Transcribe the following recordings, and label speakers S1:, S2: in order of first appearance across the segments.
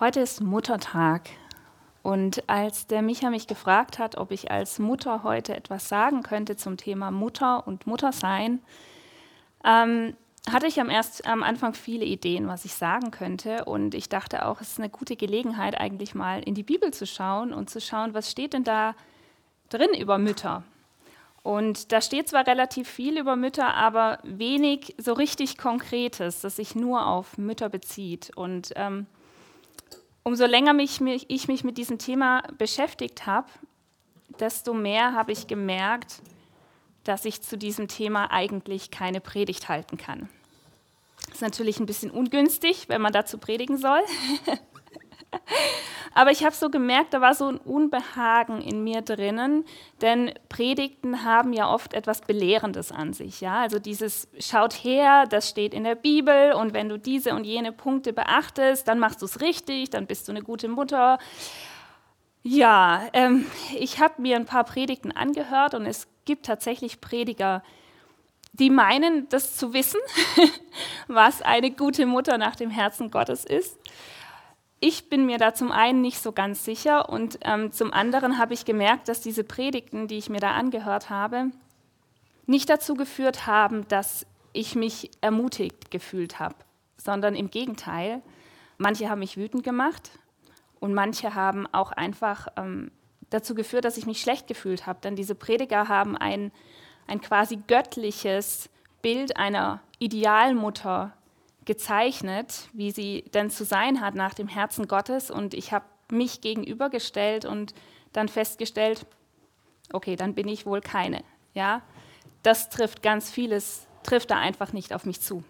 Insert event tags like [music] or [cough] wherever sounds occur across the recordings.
S1: Heute ist Muttertag. Und als der Micha mich gefragt hat, ob ich als Mutter heute etwas sagen könnte zum Thema Mutter und Muttersein, ähm, hatte ich am, erst, am Anfang viele Ideen, was ich sagen könnte. Und ich dachte auch, es ist eine gute Gelegenheit, eigentlich mal in die Bibel zu schauen und zu schauen, was steht denn da drin über Mütter. Und da steht zwar relativ viel über Mütter, aber wenig so richtig Konkretes, das sich nur auf Mütter bezieht. Und ähm, umso länger mich, mich, ich mich mit diesem Thema beschäftigt habe, desto mehr habe ich gemerkt, dass ich zu diesem Thema eigentlich keine Predigt halten kann. Das ist natürlich ein bisschen ungünstig, wenn man dazu predigen soll. [laughs] Aber ich habe so gemerkt, da war so ein Unbehagen in mir drinnen, denn Predigten haben ja oft etwas Belehrendes an sich. Ja? Also dieses schaut her, das steht in der Bibel und wenn du diese und jene Punkte beachtest, dann machst du es richtig, dann bist du eine gute Mutter. Ja, ähm, ich habe mir ein paar Predigten angehört und es gibt tatsächlich Prediger, die meinen, das zu wissen, [laughs] was eine gute Mutter nach dem Herzen Gottes ist ich bin mir da zum einen nicht so ganz sicher und ähm, zum anderen habe ich gemerkt, dass diese Predigten, die ich mir da angehört habe, nicht dazu geführt haben, dass ich mich ermutigt gefühlt habe, sondern im Gegenteil. Manche haben mich wütend gemacht und manche haben auch einfach ähm, dazu geführt, dass ich mich schlecht gefühlt habe. Denn diese Prediger haben ein, ein quasi göttliches Bild einer Idealmutter gezeichnet, wie sie denn zu sein hat nach dem Herzen Gottes. Und ich habe mich gegenübergestellt und dann festgestellt, okay, dann bin ich wohl keine. Ja, das trifft ganz vieles, trifft da einfach nicht auf mich zu.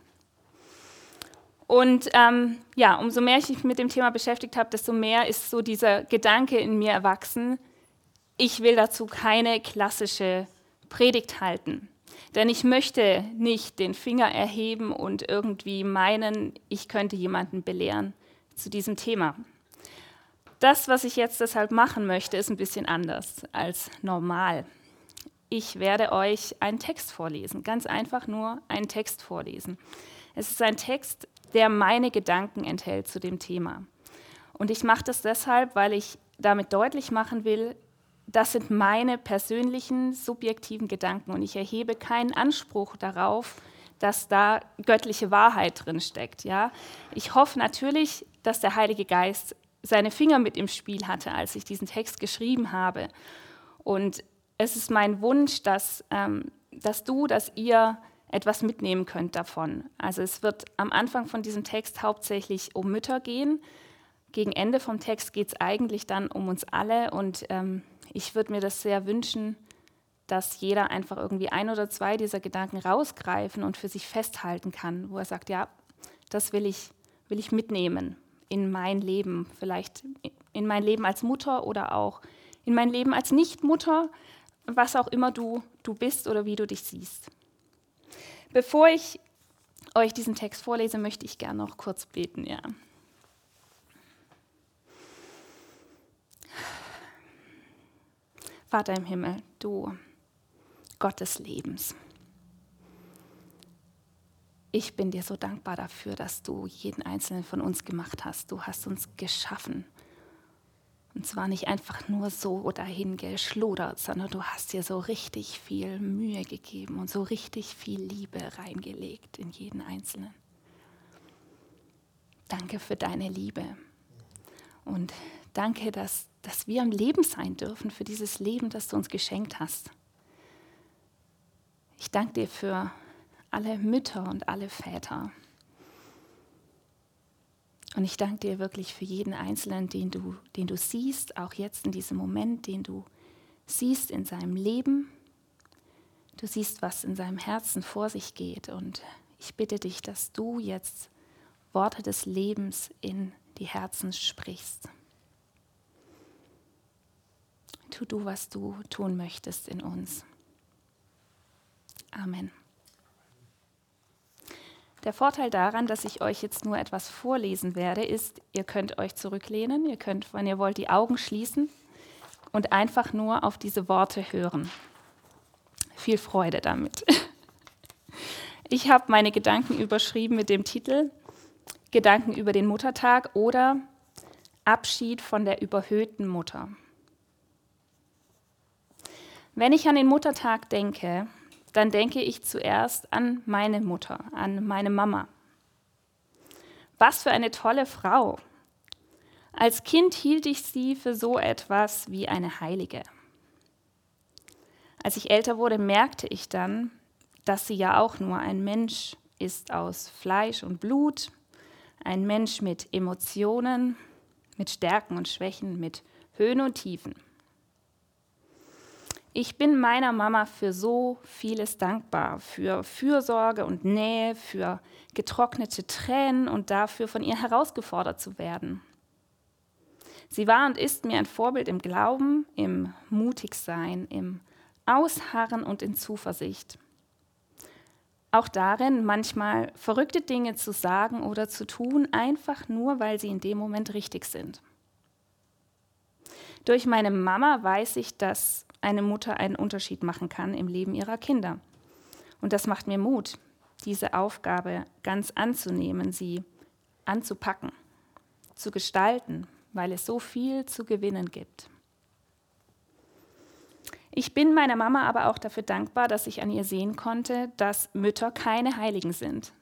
S1: Und ähm, ja, umso mehr ich mich mit dem Thema beschäftigt habe, desto mehr ist so dieser Gedanke in mir erwachsen, ich will dazu keine klassische Predigt halten. Denn ich möchte nicht den Finger erheben und irgendwie meinen, ich könnte jemanden belehren zu diesem Thema. Das, was ich jetzt deshalb machen möchte, ist ein bisschen anders als normal. Ich werde euch einen Text vorlesen, ganz einfach nur einen Text vorlesen. Es ist ein Text, der meine Gedanken enthält zu dem Thema. Und ich mache das deshalb, weil ich damit deutlich machen will, das sind meine persönlichen, subjektiven Gedanken und ich erhebe keinen Anspruch darauf, dass da göttliche Wahrheit drin steckt. Ja? Ich hoffe natürlich, dass der Heilige Geist seine Finger mit im Spiel hatte, als ich diesen Text geschrieben habe. Und es ist mein Wunsch, dass, ähm, dass du, dass ihr etwas mitnehmen könnt davon. Also es wird am Anfang von diesem Text hauptsächlich um Mütter gehen. Gegen Ende vom Text geht es eigentlich dann um uns alle und ähm, ich würde mir das sehr wünschen, dass jeder einfach irgendwie ein oder zwei dieser Gedanken rausgreifen und für sich festhalten kann, wo er sagt, ja, das will ich, will ich mitnehmen in mein Leben, vielleicht in mein Leben als Mutter oder auch in mein Leben als Nichtmutter, was auch immer du, du bist oder wie du dich siehst. Bevor ich euch diesen Text vorlese, möchte ich gerne noch kurz beten. Ja. Vater im Himmel, du Gott des Lebens. Ich bin dir so dankbar dafür, dass du jeden einzelnen von uns gemacht hast. Du hast uns geschaffen. Und zwar nicht einfach nur so dahin geschludert, sondern du hast dir so richtig viel Mühe gegeben und so richtig viel Liebe reingelegt in jeden Einzelnen. Danke für deine Liebe. Und danke, dass dass wir am Leben sein dürfen für dieses Leben, das du uns geschenkt hast. Ich danke dir für alle Mütter und alle Väter. Und ich danke dir wirklich für jeden Einzelnen, den du, den du siehst, auch jetzt in diesem Moment, den du siehst in seinem Leben. Du siehst, was in seinem Herzen vor sich geht. Und ich bitte dich, dass du jetzt Worte des Lebens in die Herzen sprichst tu du, was du tun möchtest in uns. Amen. Der Vorteil daran, dass ich euch jetzt nur etwas vorlesen werde, ist, ihr könnt euch zurücklehnen, ihr könnt, wenn ihr wollt, die Augen schließen und einfach nur auf diese Worte hören. Viel Freude damit. [laughs] Ich habe meine Gedanken überschrieben mit dem Titel Gedanken über den Muttertag oder Abschied von der überhöhten Mutter. Wenn ich an den Muttertag denke, dann denke ich zuerst an meine Mutter, an meine Mama. Was für eine tolle Frau. Als Kind hielt ich sie für so etwas wie eine Heilige. Als ich älter wurde, merkte ich dann, dass sie ja auch nur ein Mensch ist aus Fleisch und Blut, ein Mensch mit Emotionen, mit Stärken und Schwächen, mit Höhen und Tiefen. Ich bin meiner Mama für so vieles dankbar, für Fürsorge und Nähe, für getrocknete Tränen und dafür, von ihr herausgefordert zu werden. Sie war und ist mir ein Vorbild im Glauben, im Mutigsein, im Ausharren und in Zuversicht. Auch darin, manchmal verrückte Dinge zu sagen oder zu tun, einfach nur, weil sie in dem Moment richtig sind. Durch meine Mama weiß ich, dass eine Mutter einen Unterschied machen kann im Leben ihrer Kinder. Und das macht mir Mut, diese Aufgabe ganz anzunehmen, sie anzupacken, zu gestalten, weil es so viel zu gewinnen gibt. Ich bin meiner Mama aber auch dafür dankbar, dass ich an ihr sehen konnte, dass Mütter keine Heiligen sind.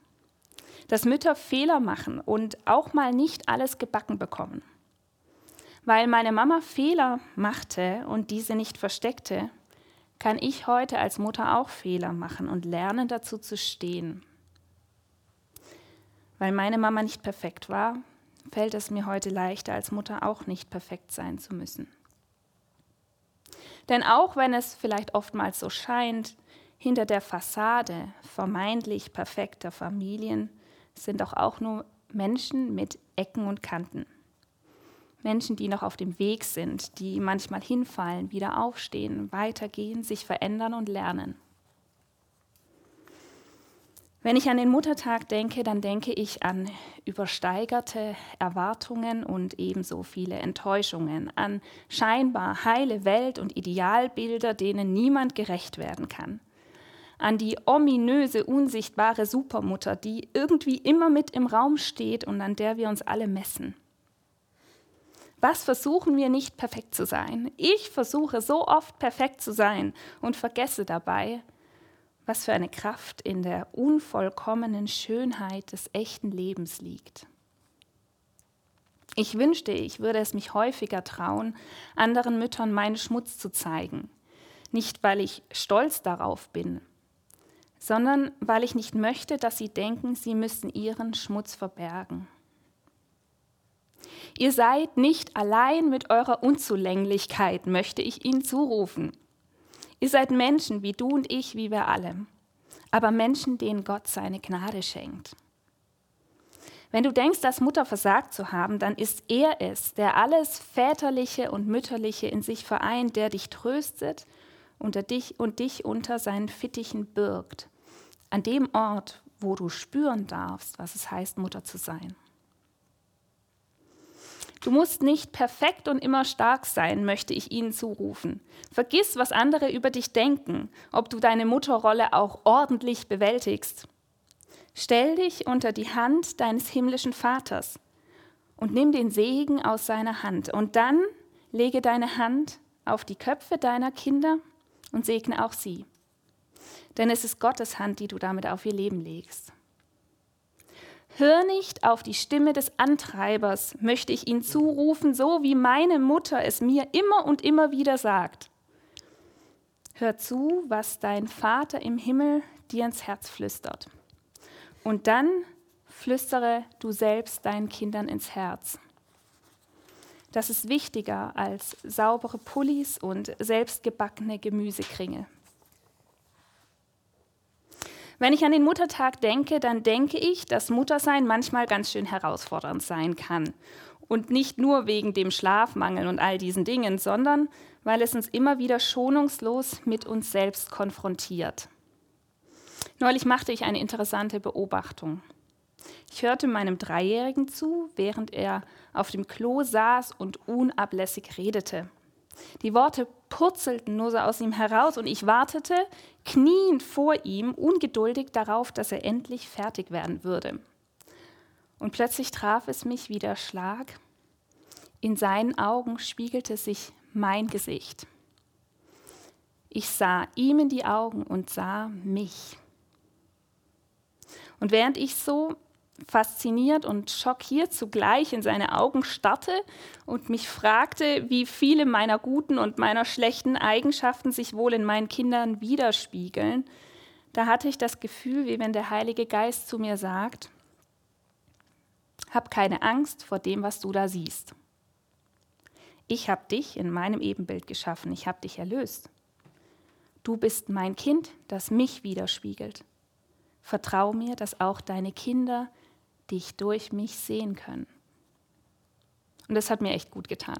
S1: Dass Mütter Fehler machen und auch mal nicht alles gebacken bekommen. Weil meine Mama Fehler machte und diese nicht versteckte, kann ich heute als Mutter auch Fehler machen und lernen dazu zu stehen. Weil meine Mama nicht perfekt war, fällt es mir heute leichter, als Mutter auch nicht perfekt sein zu müssen. Denn auch wenn es vielleicht oftmals so scheint, hinter der Fassade vermeintlich perfekter Familien sind doch auch nur Menschen mit Ecken und Kanten. Menschen, die noch auf dem Weg sind, die manchmal hinfallen, wieder aufstehen, weitergehen, sich verändern und lernen. Wenn ich an den Muttertag denke, dann denke ich an übersteigerte Erwartungen und ebenso viele Enttäuschungen, an scheinbar heile Welt und Idealbilder, denen niemand gerecht werden kann, an die ominöse, unsichtbare Supermutter, die irgendwie immer mit im Raum steht und an der wir uns alle messen. Was versuchen wir nicht perfekt zu sein? Ich versuche so oft perfekt zu sein und vergesse dabei, was für eine Kraft in der unvollkommenen Schönheit des echten Lebens liegt. Ich wünschte, ich würde es mich häufiger trauen, anderen Müttern meinen Schmutz zu zeigen. Nicht, weil ich stolz darauf bin, sondern weil ich nicht möchte, dass sie denken, sie müssen ihren Schmutz verbergen. Ihr seid nicht allein mit eurer Unzulänglichkeit, möchte ich Ihnen zurufen. Ihr seid Menschen wie du und ich, wie wir alle, aber Menschen, denen Gott seine Gnade schenkt. Wenn du denkst, dass Mutter versagt zu haben, dann ist er es, der alles Väterliche und Mütterliche in sich vereint, der dich tröstet unter dich und dich unter seinen Fittichen birgt, an dem Ort, wo du spüren darfst, was es heißt, Mutter zu sein. Du musst nicht perfekt und immer stark sein, möchte ich Ihnen zurufen. Vergiss, was andere über dich denken, ob du deine Mutterrolle auch ordentlich bewältigst. Stell dich unter die Hand deines himmlischen Vaters und nimm den Segen aus seiner Hand. Und dann lege deine Hand auf die Köpfe deiner Kinder und segne auch sie. Denn es ist Gottes Hand, die du damit auf ihr Leben legst. Hör nicht auf die Stimme des Antreibers, möchte ich ihn zurufen, so wie meine Mutter es mir immer und immer wieder sagt. Hör zu, was dein Vater im Himmel dir ins Herz flüstert. Und dann flüstere du selbst deinen Kindern ins Herz. Das ist wichtiger als saubere Pullis und selbstgebackene Gemüsekringel. Wenn ich an den Muttertag denke, dann denke ich, dass Muttersein manchmal ganz schön herausfordernd sein kann. Und nicht nur wegen dem Schlafmangel und all diesen Dingen, sondern weil es uns immer wieder schonungslos mit uns selbst konfrontiert. Neulich machte ich eine interessante Beobachtung. Ich hörte meinem Dreijährigen zu, während er auf dem Klo saß und unablässig redete. Die Worte purzelten nur so aus ihm heraus und ich wartete, kniend vor ihm, ungeduldig darauf, dass er endlich fertig werden würde. Und plötzlich traf es mich wie der Schlag. In seinen Augen spiegelte sich mein Gesicht. Ich sah ihm in die Augen und sah mich. Und während ich so fasziniert und schockiert zugleich in seine Augen starrte und mich fragte, wie viele meiner guten und meiner schlechten Eigenschaften sich wohl in meinen Kindern widerspiegeln, da hatte ich das Gefühl, wie wenn der Heilige Geist zu mir sagt, hab keine Angst vor dem, was du da siehst. Ich habe dich in meinem Ebenbild geschaffen, ich habe dich erlöst. Du bist mein Kind, das mich widerspiegelt. Vertrau mir, dass auch deine Kinder dich durch mich sehen können. Und das hat mir echt gut getan.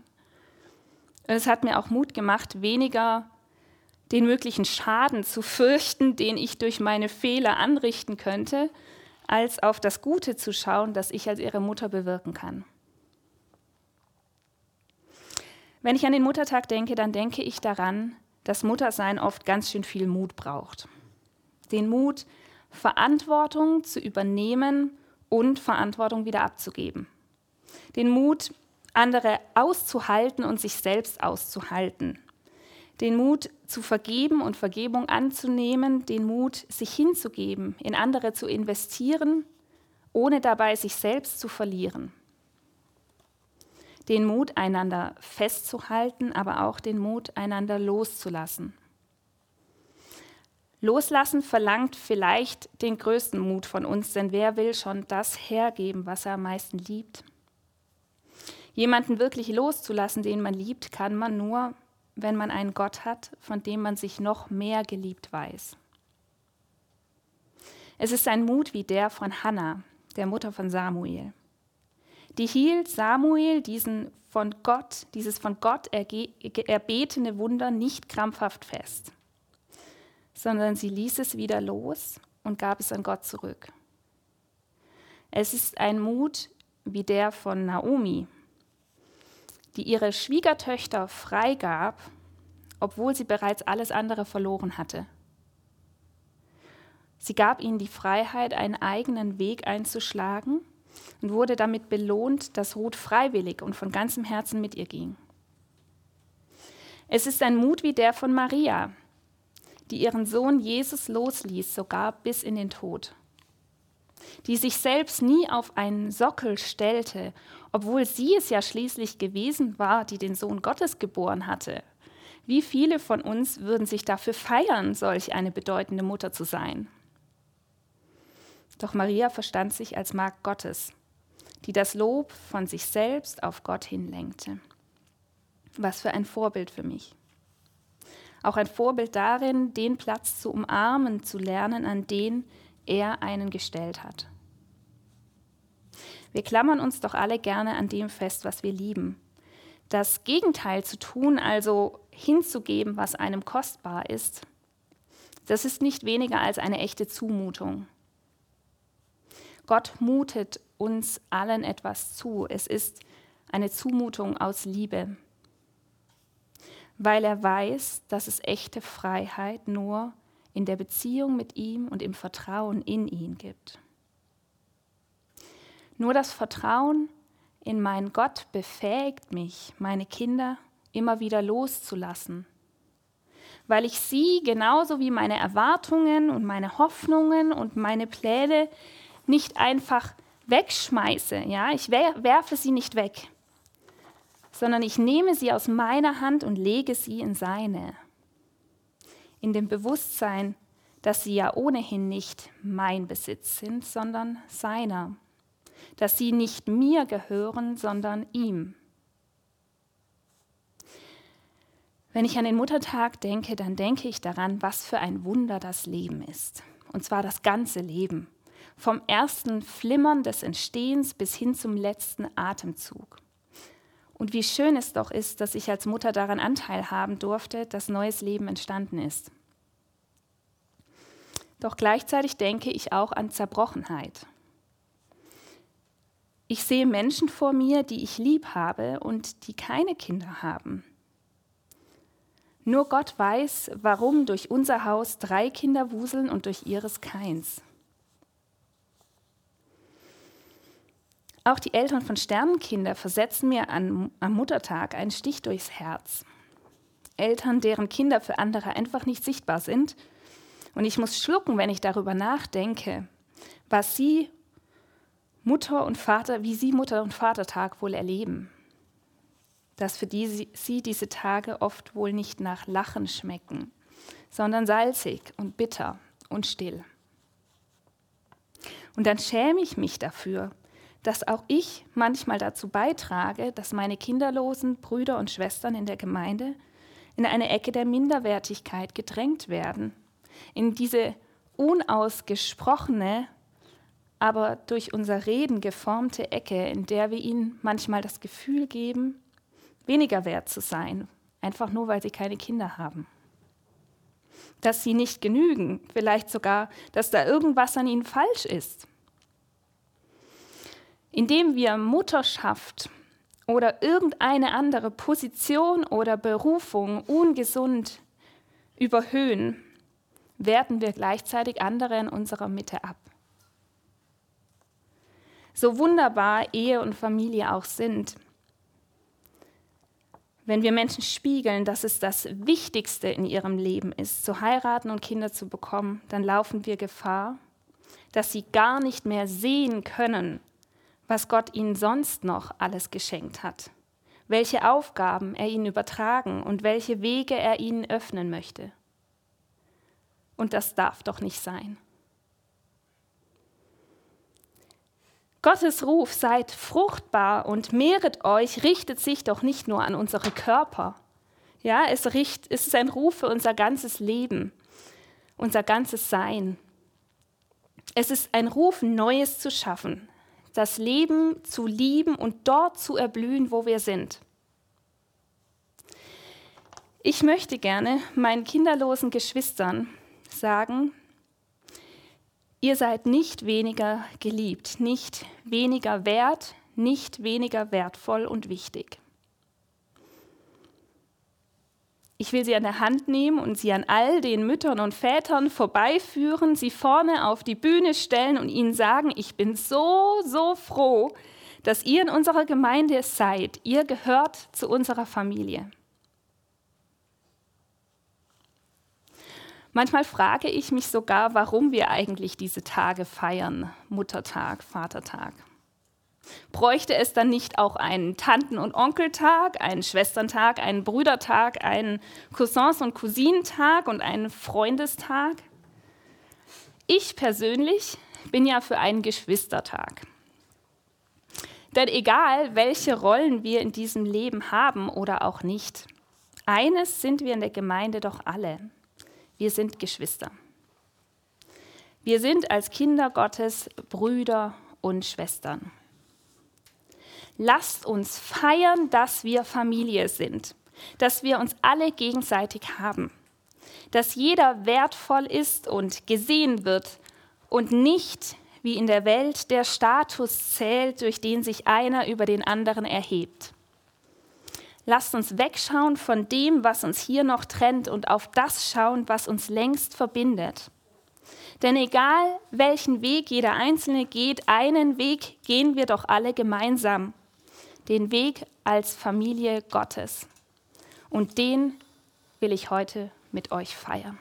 S1: Und es hat mir auch Mut gemacht, weniger den möglichen Schaden zu fürchten, den ich durch meine Fehler anrichten könnte, als auf das Gute zu schauen, das ich als ihre Mutter bewirken kann. Wenn ich an den Muttertag denke, dann denke ich daran, dass Muttersein oft ganz schön viel Mut braucht. Den Mut, Verantwortung zu übernehmen und Verantwortung wieder abzugeben. Den Mut, andere auszuhalten und sich selbst auszuhalten. Den Mut zu vergeben und Vergebung anzunehmen, den Mut, sich hinzugeben, in andere zu investieren, ohne dabei sich selbst zu verlieren. Den Mut, einander festzuhalten, aber auch den Mut, einander loszulassen. Loslassen verlangt vielleicht den größten Mut von uns, denn wer will schon das hergeben, was er am meisten liebt? Jemanden wirklich loszulassen, den man liebt, kann man nur, wenn man einen Gott hat, von dem man sich noch mehr geliebt weiß. Es ist ein Mut wie der von Hannah, der Mutter von Samuel. Die hielt Samuel diesen von Gott, dieses von Gott erbetene Wunder nicht krampfhaft fest sondern sie ließ es wieder los und gab es an Gott zurück. Es ist ein Mut wie der von Naomi, die ihre Schwiegertöchter freigab, obwohl sie bereits alles andere verloren hatte. Sie gab ihnen die Freiheit, einen eigenen Weg einzuschlagen und wurde damit belohnt, dass Ruth freiwillig und von ganzem Herzen mit ihr ging. Es ist ein Mut wie der von Maria, die ihren Sohn Jesus losließ, sogar bis in den Tod. Die sich selbst nie auf einen Sockel stellte, obwohl sie es ja schließlich gewesen war, die den Sohn Gottes geboren hatte. Wie viele von uns würden sich dafür feiern, solch eine bedeutende Mutter zu sein? Doch Maria verstand sich als Magd Gottes, die das Lob von sich selbst auf Gott hinlenkte. Was für ein Vorbild für mich auch ein Vorbild darin, den Platz zu umarmen, zu lernen, an den er einen gestellt hat. Wir klammern uns doch alle gerne an dem fest, was wir lieben. Das Gegenteil zu tun, also hinzugeben, was einem kostbar ist, das ist nicht weniger als eine echte Zumutung. Gott mutet uns allen etwas zu. Es ist eine Zumutung aus Liebe weil er weiß, dass es echte Freiheit nur in der Beziehung mit ihm und im Vertrauen in ihn gibt. Nur das Vertrauen in meinen Gott befähigt mich, meine Kinder immer wieder loszulassen, weil ich sie genauso wie meine Erwartungen und meine Hoffnungen und meine Pläne nicht einfach wegschmeiße. Ja, ich werfe sie nicht weg sondern ich nehme sie aus meiner Hand und lege sie in seine. In dem Bewusstsein, dass sie ja ohnehin nicht mein Besitz sind, sondern seiner. Dass sie nicht mir gehören, sondern ihm. Wenn ich an den Muttertag denke, dann denke ich daran, was für ein Wunder das Leben ist. Und zwar das ganze Leben. Vom ersten Flimmern des Entstehens bis hin zum letzten Atemzug. Und wie schön es doch ist, dass ich als Mutter daran Anteil haben durfte, dass neues Leben entstanden ist. Doch gleichzeitig denke ich auch an Zerbrochenheit. Ich sehe Menschen vor mir, die ich lieb habe und die keine Kinder haben. Nur Gott weiß, warum durch unser Haus drei Kinder wuseln und durch ihres keins. Auch die Eltern von Sternenkinder versetzen mir an, am Muttertag einen Stich durchs Herz. Eltern, deren Kinder für andere einfach nicht sichtbar sind. Und ich muss schlucken, wenn ich darüber nachdenke, was sie Mutter und Vater, wie sie Mutter und Vatertag wohl erleben. Dass für die, sie diese Tage oft wohl nicht nach Lachen schmecken, sondern salzig und bitter und still. Und dann schäme ich mich dafür, dass auch ich manchmal dazu beitrage, dass meine kinderlosen Brüder und Schwestern in der Gemeinde in eine Ecke der Minderwertigkeit gedrängt werden, in diese unausgesprochene, aber durch unser Reden geformte Ecke, in der wir ihnen manchmal das Gefühl geben, weniger wert zu sein, einfach nur weil sie keine Kinder haben. Dass sie nicht genügen, vielleicht sogar, dass da irgendwas an ihnen falsch ist. Indem wir Mutterschaft oder irgendeine andere Position oder Berufung ungesund überhöhen, werten wir gleichzeitig andere in unserer Mitte ab. So wunderbar Ehe und Familie auch sind, wenn wir Menschen spiegeln, dass es das Wichtigste in ihrem Leben ist, zu heiraten und Kinder zu bekommen, dann laufen wir Gefahr, dass sie gar nicht mehr sehen können, was Gott ihnen sonst noch alles geschenkt hat, welche Aufgaben er ihnen übertragen und welche Wege er ihnen öffnen möchte. Und das darf doch nicht sein. Gottes Ruf, seid fruchtbar und mehret euch, richtet sich doch nicht nur an unsere Körper. Ja, es, richt, es ist ein Ruf für unser ganzes Leben, unser ganzes Sein. Es ist ein Ruf, Neues zu schaffen, das Leben zu lieben und dort zu erblühen, wo wir sind. Ich möchte gerne meinen kinderlosen Geschwistern sagen, ihr seid nicht weniger geliebt, nicht weniger wert, nicht weniger wertvoll und wichtig. Ich will sie an der Hand nehmen und sie an all den Müttern und Vätern vorbeiführen, sie vorne auf die Bühne stellen und ihnen sagen, ich bin so, so froh, dass ihr in unserer Gemeinde seid. Ihr gehört zu unserer Familie. Manchmal frage ich mich sogar, warum wir eigentlich diese Tage feiern, Muttertag, Vatertag. Bräuchte es dann nicht auch einen Tanten- und Onkeltag, einen Schwesterntag, einen Brüdertag, einen Cousins- und Cousinentag und einen Freundestag? Ich persönlich bin ja für einen Geschwistertag. Denn egal, welche Rollen wir in diesem Leben haben oder auch nicht, eines sind wir in der Gemeinde doch alle. Wir sind Geschwister. Wir sind als Kinder Gottes Brüder und Schwestern. Lasst uns feiern, dass wir Familie sind, dass wir uns alle gegenseitig haben, dass jeder wertvoll ist und gesehen wird und nicht wie in der Welt der Status zählt, durch den sich einer über den anderen erhebt. Lasst uns wegschauen von dem, was uns hier noch trennt und auf das schauen, was uns längst verbindet. Denn egal welchen Weg jeder Einzelne geht, einen Weg gehen wir doch alle gemeinsam den Weg als Familie Gottes. Und den will ich heute mit euch feiern.